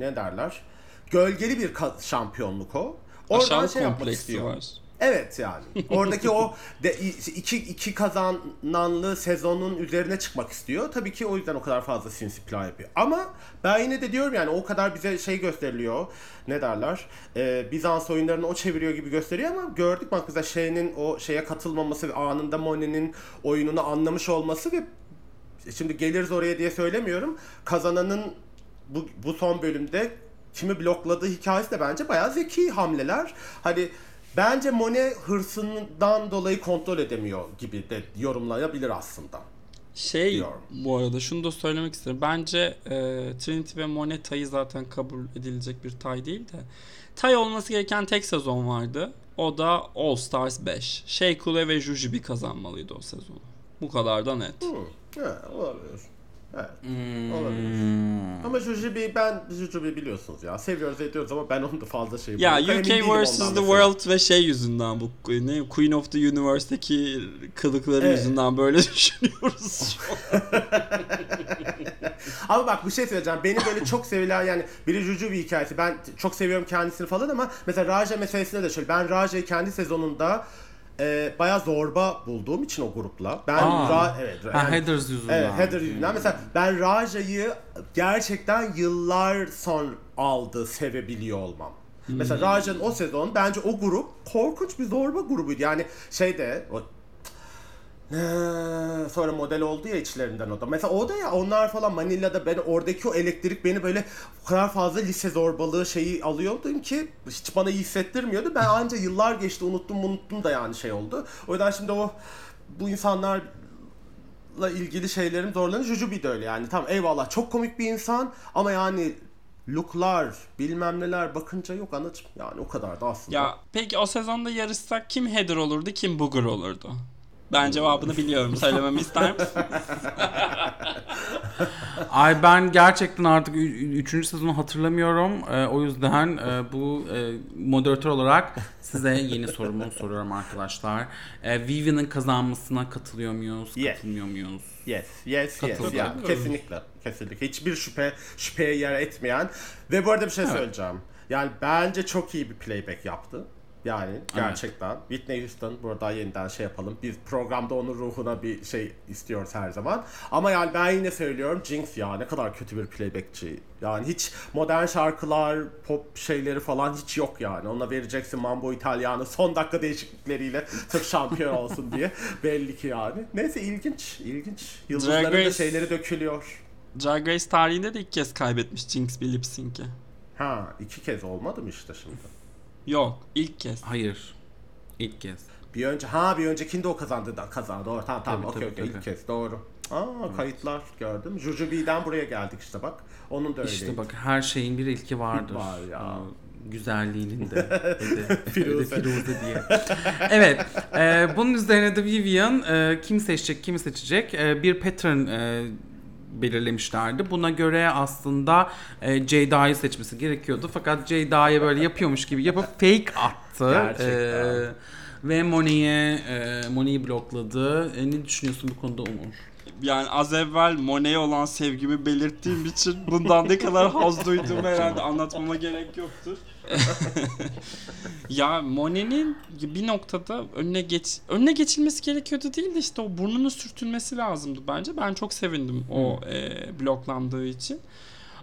ne derler? Gölgeli bir şampiyonluk o. Oradan Aşağılık şey yapmak istiyor. var. Evet yani. Oradaki o de, iki, iki kazananlı sezonun üzerine çıkmak istiyor. Tabii ki o yüzden o kadar fazla sinsi plan yapıyor. Ama ben yine de diyorum yani o kadar bize şey gösteriliyor. Ne derler? Ee, Bizans oyunlarını o çeviriyor gibi gösteriyor ama gördük bak mesela şeyinin o şeye katılmaması ve anında Monet'in oyununu anlamış olması ve şimdi geliriz oraya diye söylemiyorum. Kazananın bu, bu son bölümde kimi blokladığı hikayesi de bence bayağı zeki hamleler. Hani bence Monet hırsından dolayı kontrol edemiyor gibi de yorumlayabilir aslında. Şey Diyorum. bu arada şunu da söylemek isterim. Bence e, Trinity ve Monet tayı zaten kabul edilecek bir tay değil de. Tay olması gereken tek sezon vardı. O da All Stars 5. Sheikule ve Jujubi kazanmalıydı o sezonu. Bu kadar da net. Hı, evet, olabilir. Evet, Hmm. olabilir. Ama Jujubi ben Jujubi biliyorsunuz ya. Seviyoruz ediyoruz ama ben onu da fazla şey Ya buluyorum. UK vs. The mesela. World ve şey yüzünden bu ne Queen of the Universe'deki kılıkları Evet. yüzünden böyle düşünüyoruz şu an. Ama bak bir şey söyleyeceğim. Benim böyle çok sevilen yani biri Juju bir hikayesi. Ben çok seviyorum kendisini falan ama mesela Raja meselesinde de şöyle. Ben Raja'yı kendi sezonunda e, bayağı zorba bulduğum için o grupla. Ben Aa. Ra- evet. Ha, yani- Heathers yüzünden. Evet, Heather yüzünden. Mesela ben Raja'yı gerçekten yıllar son aldı sevebiliyor olmam. Mesela Raja'nın o sezon bence o grup korkunç bir zorba grubuydu. Yani şeyde o sonra model oldu ya içlerinden o da. Mesela o da ya onlar falan Manila'da ben oradaki o elektrik beni böyle o kadar fazla lise zorbalığı şeyi alıyordum ki hiç bana iyi hissettirmiyordu. Ben anca yıllar geçti unuttum unuttum da yani şey oldu. O yüzden şimdi o bu insanlar la ilgili şeylerim zorlanıyor. Jujubi de öyle yani. Tamam eyvallah çok komik bir insan ama yani looklar bilmem neler bakınca yok anacığım. Yani o kadar da aslında. Ya peki o sezonda yarışsak kim header olurdu kim booger olurdu? Ben cevabını biliyorum. Söylememi ister misin? Ay ben gerçekten artık 3. sezonu hatırlamıyorum. Ee, o yüzden e, bu e, moderatör olarak size yeni sorumu soruyorum arkadaşlar. E, Vivian'ın kazanmasına katılıyor muyuz? Yes. Katılmıyor muyuz? Yes, yes, yes. Ya, kesinlikle, kesinlikle. Hiçbir şüphe, şüpheye yer etmeyen. Ve bu arada bir şey söyleyeceğim. Yani bence çok iyi bir playback yaptı. Yani gerçekten. Whitney Houston burada yeniden şey yapalım. Biz programda onun ruhuna bir şey istiyoruz her zaman. Ama yani ben yine söylüyorum Jinx ya ne kadar kötü bir playbackçi. Yani hiç modern şarkılar, pop şeyleri falan hiç yok yani. Ona vereceksin Mambo İtalyanı son dakika değişiklikleriyle sırf şampiyon olsun diye. Belli ki yani. Neyse ilginç, ilginç. Yıldızların da Race- şeyleri dökülüyor. Drag Race tarihinde de ilk kez kaybetmiş Jinx bir lip sync'i. Ha iki kez olmadı mı işte şimdi? Yok ilk kez. Hayır. İlk kez. Bir önce ha bir öncekinde o kazandı da kazandı. Doğru tamam tamam Tabii, okey tabii, okey ilk kez doğru. Aa kayıtlar gördüm. Jujubee'den buraya geldik işte bak. Onun da öyleydi. İşte bak her şeyin bir ilki vardır. Var ya. Güzelliğinin de. Ve de Firuze. ve de Firuze diye. evet. e, bunun üzerine de Vivian e, kim seçecek, kimi seçecek e, bir pattern e, belirlemişlerdi. Buna göre aslında e, Ceyda'yı seçmesi gerekiyordu. Fakat Ceyda'ya böyle yapıyormuş gibi yapıp fake attı. Gerçekten. E, ve Moni'ye e, Moni'yi blokladı. E, ne düşünüyorsun bu konuda Umur? Yani az evvel Monet'e olan sevgimi belirttiğim için bundan ne kadar haz duyduğumu herhalde anlatmama gerek yoktur. Ya Monet'in bir noktada önüne geç önüne geçilmesi gerekiyordu değil de işte o burnunu sürtülmesi lazımdı bence. Ben çok sevindim o e, bloklandığı için.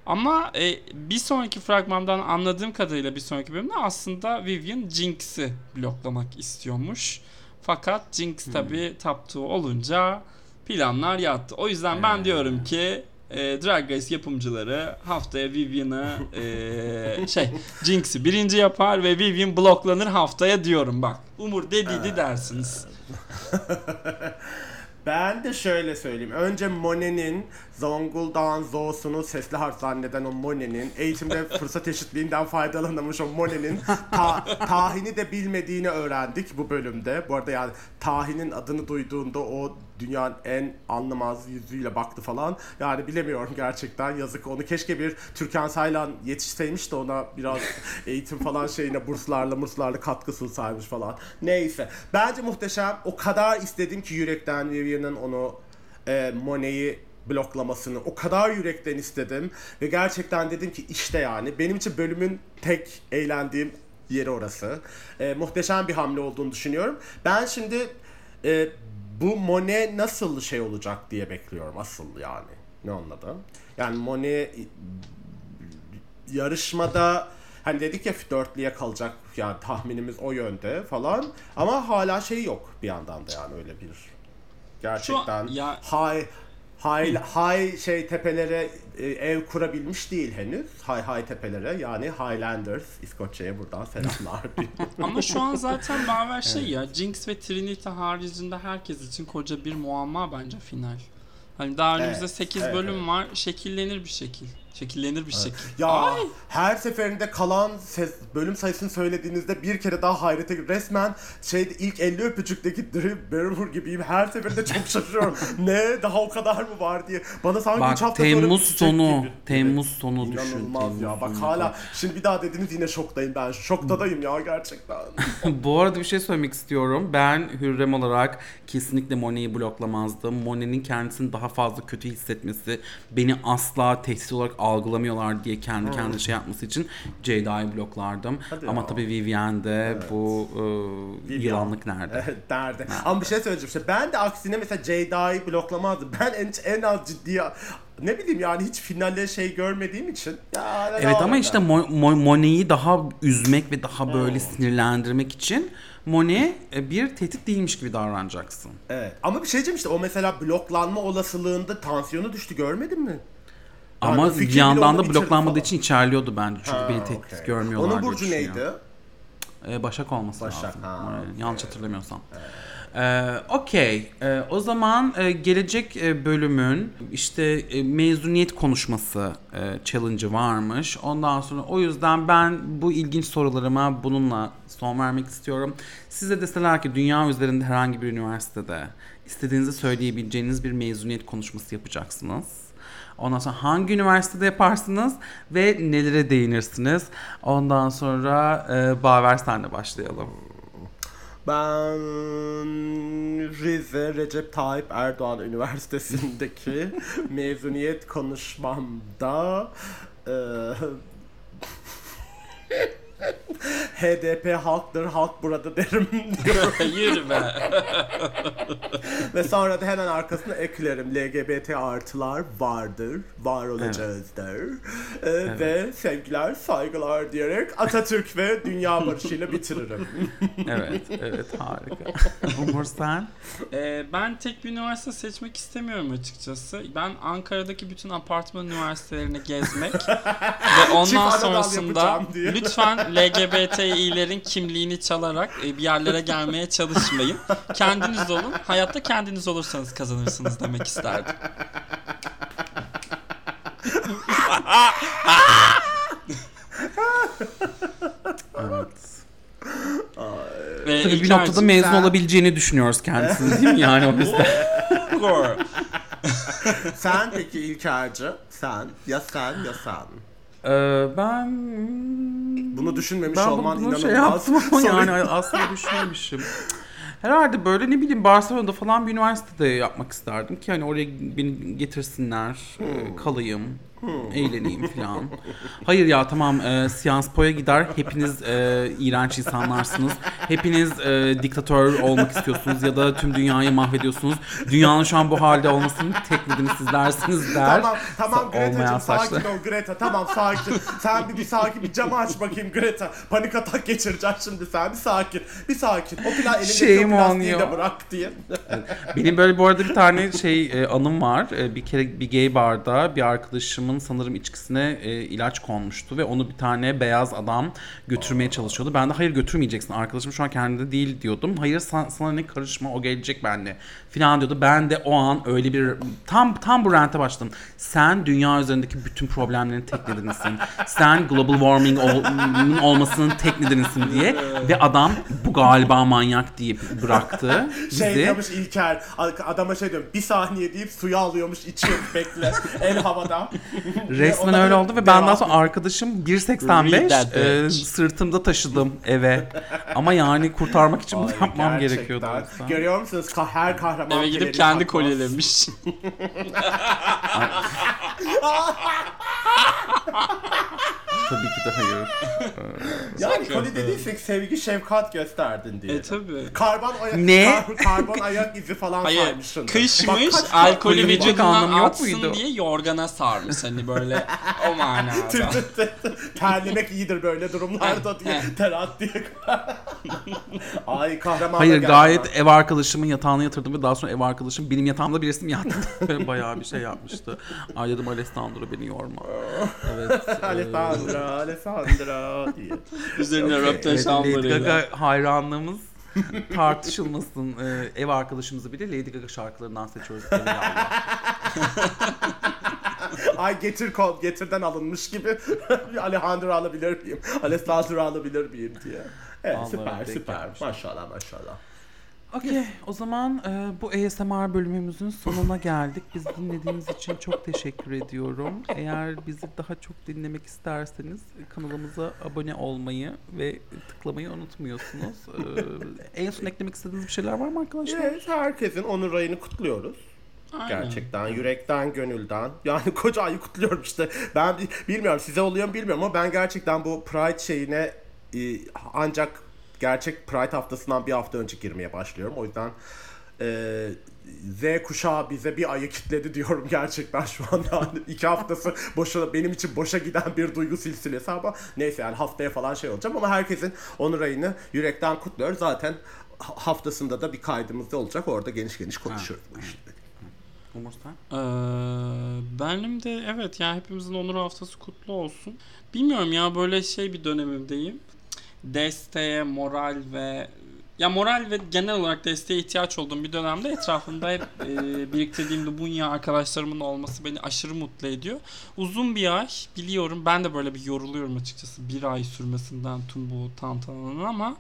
Ama e, bir sonraki fragmandan anladığım kadarıyla bir sonraki bölümde aslında Vivian Jinx'i bloklamak istiyormuş. Fakat Jinx tabi taptuğu olunca planlar yattı. O yüzden ben diyorum ki e, Drag Race yapımcıları haftaya Vivian'ı e, şey Jinx'i birinci yapar ve Vivian bloklanır haftaya diyorum bak. Umur dediydi dersiniz. Ben de şöyle söyleyeyim. Önce Monet'in Zonguldak'ın Zo'sunu sesli harf zanneden o Monet'in eğitimde fırsat eşitliğinden faydalanamamış o Monet'in ta- tahini de bilmediğini öğrendik bu bölümde. Bu arada yani tahinin adını duyduğunda o dünyanın en anlamaz yüzüyle baktı falan. Yani bilemiyorum gerçekten yazık. Onu keşke bir Türkan Saylan yetişseymiş de ona biraz eğitim falan şeyine burslarla murslarla katkı sunsaymış falan. Neyse. Bence muhteşem. O kadar istedim ki yürekten Vivian'ın onu e, Monet'i bloklamasını o kadar yürekten istedim ve gerçekten dedim ki işte yani benim için bölümün tek eğlendiğim yeri orası. E, muhteşem bir hamle olduğunu düşünüyorum. Ben şimdi e, bu Monet nasıl şey olacak diye bekliyorum asıl yani. Ne anladım? Yani Monet yarışmada hani dedik ya dörtlüye kalacak yani tahminimiz o yönde falan ama hala şey yok bir yandan da yani öyle bir gerçekten ya- high high high şey tepelere e, ev kurabilmiş değil henüz. High high tepelere yani Highlanders İskoçya'ya buradan selamlar. Ama şu an zaten Baver şey ya Jinx ve Trinity haricinde herkes için koca bir muamma bence final. Hani daha önümüzde Evet, 8 evet, bölüm evet. var. Şekillenir bir şekil. Şekillenir bir şekil. Ya Ay! her seferinde kalan ses, bölüm sayısını söylediğinizde bir kere daha hayrete resmen şeyde ilk 50 öpücükteki Drew Barrymore gibiyim. Her seferinde çok şaşırıyorum. ne daha o kadar mı var diye. Bana sanki Bak 3 hafta sonra Temmuz sonu, gibi. Temmuz sonu düşün. İnanılmaz ya. Bak sonu. hala şimdi bir daha dediniz yine şoktayım ben. Şoktadayım ya gerçekten. Bu arada bir şey söylemek istiyorum. Ben Hürrem olarak kesinlikle Monet'i bloklamazdım. Monet'in kendisini daha fazla kötü hissetmesi, beni asla tehdit olarak algılamıyorlar diye kendi kendine şey yapması için Ceyda'yı bloklardım. Hadi Ama ya. tabii Vivienne'de bu e, Vivian. yılanlık nerede? Evet, derdi. Ama bir şey söyleyeceğim işte. Ben de aksine mesela Ceyda'yı bloklamazdım. Ben en, en az ciddi ne bileyim yani hiç finale şey görmediğim için. Ya, Evet ama işte? Mo- Mo- Monet'i daha üzmek ve daha böyle sinirlendirmek için Monet e, bir tehdit değilmiş gibi davranacaksın. Evet. Ama bir şey diyeceğim işte o mesela bloklanma olasılığında tansiyonu düştü görmedin mi? Yani Ama bir bile yandan da bloklanmadığı falan. için içerliyordu bence. Çünkü Ha, beni tehdit okey. görmüyorlar Onun burcu neydi? Ee, Başak olması Başak, lazım. ha, okey. Yanlış hatırlamıyorsam. Ee, Okey. Ee, o zaman e, gelecek e, bölümün işte e, mezuniyet konuşması e, challenge'ı varmış. Ondan sonra o yüzden ben bu ilginç sorularıma bununla son vermek istiyorum. Size deseler ki dünya üzerinde herhangi bir üniversitede istediğinizi söyleyebileceğiniz bir mezuniyet konuşması yapacaksınız. Ondan sonra hangi üniversitede yaparsınız ve nelere değinirsiniz? Ondan sonra e, Baver senle başlayalım. Ben Rize Recep Tayyip Erdoğan Üniversitesi'ndeki mezuniyet konuşmamda e, HDP halktır, halk burada derim diyorum. Hayır be. Ve sonra da hemen arkasına eklerim. LGBT artılar vardır, var olacağızdır. E, Ve sevgiler, saygılar diyerek Atatürk ve dünya barışıyla bitiririm. Evet, evet harika. Umur sen? Ee, ben tek bir üniversite seçmek istemiyorum açıkçası. Ben Ankara'daki bütün apartman üniversitelerini gezmek ve ondan sonrasında lütfen LGBTİ'lerin kimliğini çalarak e, bir yerlere gelmeye çalışmayın. Kendiniz olun. Hayatta kendiniz olursanız kazanırsınız demek isterdim. Evet. Ve Tabii bir İlker'cim, noktada mezun sen- olabileceğini düşünüyoruz kendisini değil mi yani o yüzden? Gor. Sen peki İlker'cı? Sen, ya sen ya sen. Ee, ben... Bunu düşünmemiş ben olman bunu inanılmaz. şey yaptım ama yani aslında düşünmemişim. Herhalde böyle ne bileyim Barcelona'da falan bir üniversitede yapmak isterdim ki hani oraya beni getirsinler, e, kalayım, eğleneyim falan. Hayır ya tamam e, Sciences gider. Hepiniz e, iğrenç insanlarsınız. Hepiniz e, diktatör olmak istiyorsunuz ya da tüm dünyayı mahvediyorsunuz. Dünyanın şu an bu halde olmasının tek nedeni sizlersiniz der. Tamam tamam Greta'cığım sakin saçlar. ol Greta tamam sakin. Sen bir, bir sakin bir camı aç bakayım Greta. Panik atak geçireceksin şimdi sen bir sakin. Bir sakin. O plan elindeki Şeyim o plastiği de bırak diye. Benim böyle bu arada bir tane şey e, anım var. E, bir kere bir gay barda bir arkadaşımın arkadaşımın sanırım içkisine e, ilaç konmuştu ve onu bir tane beyaz adam götürmeye çalışıyordu. Ben de hayır götürmeyeceksin arkadaşım şu an kendinde değil diyordum. Hayır sen- sana ne karışma o gelecek benimle filan diyordu. Ben de o an öyle bir tam tam bu rente başladım. Sen dünya üzerindeki bütün problemlerin tek nedenisin. Sen global warming ol- olmasının tek nedenisin diye ve adam bu galiba manyak deyip bıraktı bizi. Şey demiş İlker, adama şey diyorum bir saniye deyip suyu alıyormuş içiyor bekle el havada. Resmen öyle oldu ve ben daha devam- sonra arkadaşım Read 1.85 that e, sırtımda taşıdım eve. Ama yani kurtarmak için bunu yapmam gerekiyordu. Görüyor musunuz? Her kahraman Eve gidip kendi kolyelemiş. Tabii ki de hayır. Yani kötü. dediysek sevgi şefkat gösterdin diye. e tabi. Karbon ayak, Ne? kar- karbon ayak izi falan Hayır saymışsın. kışmış Bak alkolü vücudundan anlamı yok atsın muydu? diye yorgana sarmış hani böyle o manada. Terlemek iyidir böyle durumlarda diye terat diye. Ay kahraman Hayır gayet ev arkadaşımın yatağına yatırdım ve daha sonra ev arkadaşım benim yatağımda birisi mi yattı? Böyle bayağı bir şey yapmıştı. Ay dedim Alessandro beni yorma. Evet. e, Alessandra, Alessandra diye. Üzerine Okey. röpte Evet, Lady. Gaga hayranlığımız tartışılmasın. Ee, ev arkadaşımızı bile Lady Gaga şarkılarından seçiyoruz. Ay getir kol, getirden alınmış gibi. Alejandro alabilir miyim? Alessandro alabilir miyim diye. Evet Vallahi süper süper. Maşallah maşallah. Okey, o zaman e, bu ASMR bölümümüzün sonuna geldik. Biz dinlediğiniz için çok teşekkür ediyorum. Eğer bizi daha çok dinlemek isterseniz kanalımıza abone olmayı ve tıklamayı unutmuyorsunuz. E, en son eklemek istediğiniz bir şeyler var mı arkadaşlar? Evet herkesin onur ayını kutluyoruz. Aynen. Gerçekten yürekten gönülden. Yani koca ayı kutluyorum işte. Ben bi- bilmiyorum size oluyor mu bilmiyorum ama ben gerçekten bu Pride şeyine e, ancak gerçek Pride haftasından bir hafta önce girmeye başlıyorum. O yüzden e, Z kuşağı bize bir ayı kitledi diyorum gerçekten şu an yani iki haftası boşa benim için boşa giden bir duygu silsilesi ama neyse yani haftaya falan şey olacağım ama herkesin onur ayını yürekten kutluyoruz zaten ha- haftasında da bir kaydımız da olacak orada geniş geniş konuşuyoruz bu işleri. Ee, benim de evet ya hepimizin onur haftası kutlu olsun. Bilmiyorum ya böyle şey bir dönemimdeyim. Desteğe, moral ve ya moral ve genel olarak desteğe ihtiyaç olduğum bir dönemde etrafımda hep e, biriktirdiğim Lubunya arkadaşlarımın olması beni aşırı mutlu ediyor. Uzun bir ay biliyorum ben de böyle bir yoruluyorum açıkçası bir ay sürmesinden tüm bu tantananın ama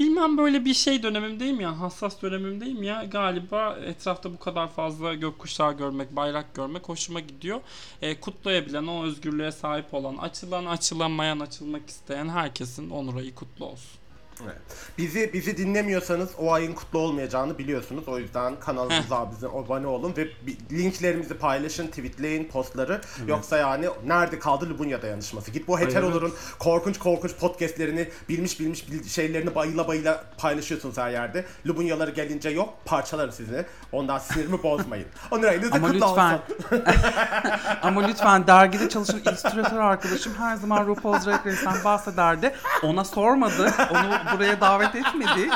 Bilmem böyle bir şey dönemimdeyim ya, hassas dönemimdeyim ya. Galiba etrafta bu kadar fazla gökkuşağı görmek, bayrak görmek hoşuma gidiyor. E, kutlayabilen, o özgürlüğe sahip olan, açılan, açılamayan, açılmak isteyen herkesin onur ayı kutlu olsun. Evet. Bizi bizi dinlemiyorsanız o ayın kutlu olmayacağını biliyorsunuz. O yüzden kanalımıza bize abone olun ve linklerimizi paylaşın, tweetleyin postları. Yoksa yani nerede kaldı Lubunya dayanışması? Git bu heteroların korkunç korkunç podcastlerini, bilmiş bilmiş bil- şeylerini bayıla bayıla paylaşıyorsunuz her yerde. Lubunyaları gelince yok, parçalarım sizi. Ondan sinirimi bozmayın. Onur ayınız da kutlu lütfen. Ama lütfen dergide çalışan illüstratör arkadaşım her zaman RuPaul's Drag Race'ten bahsederdi. Ona sormadık. Onu buraya davet etmedik.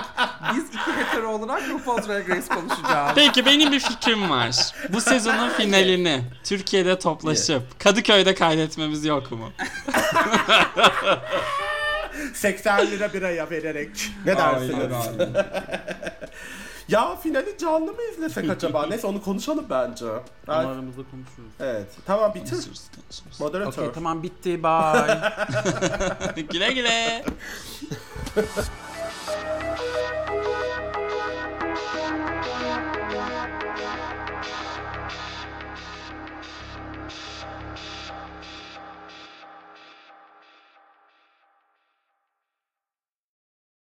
Biz iki hetero olarak RuPaul's Drag Race konuşacağız. Peki benim bir fikrim var. Bu sezonun finalini Türkiye'de toplaşıp Kadıköy'de kaydetmemiz yok mu? 80 lira biraya vererek. Ne dersiniz? Ya finali canlı mı izlesek acaba? Neyse onu konuşalım bence. Ama aramızda konuşuruz. Evet. Tamam bitir. Moderatör. Okey tamam bitti bye. güle güle.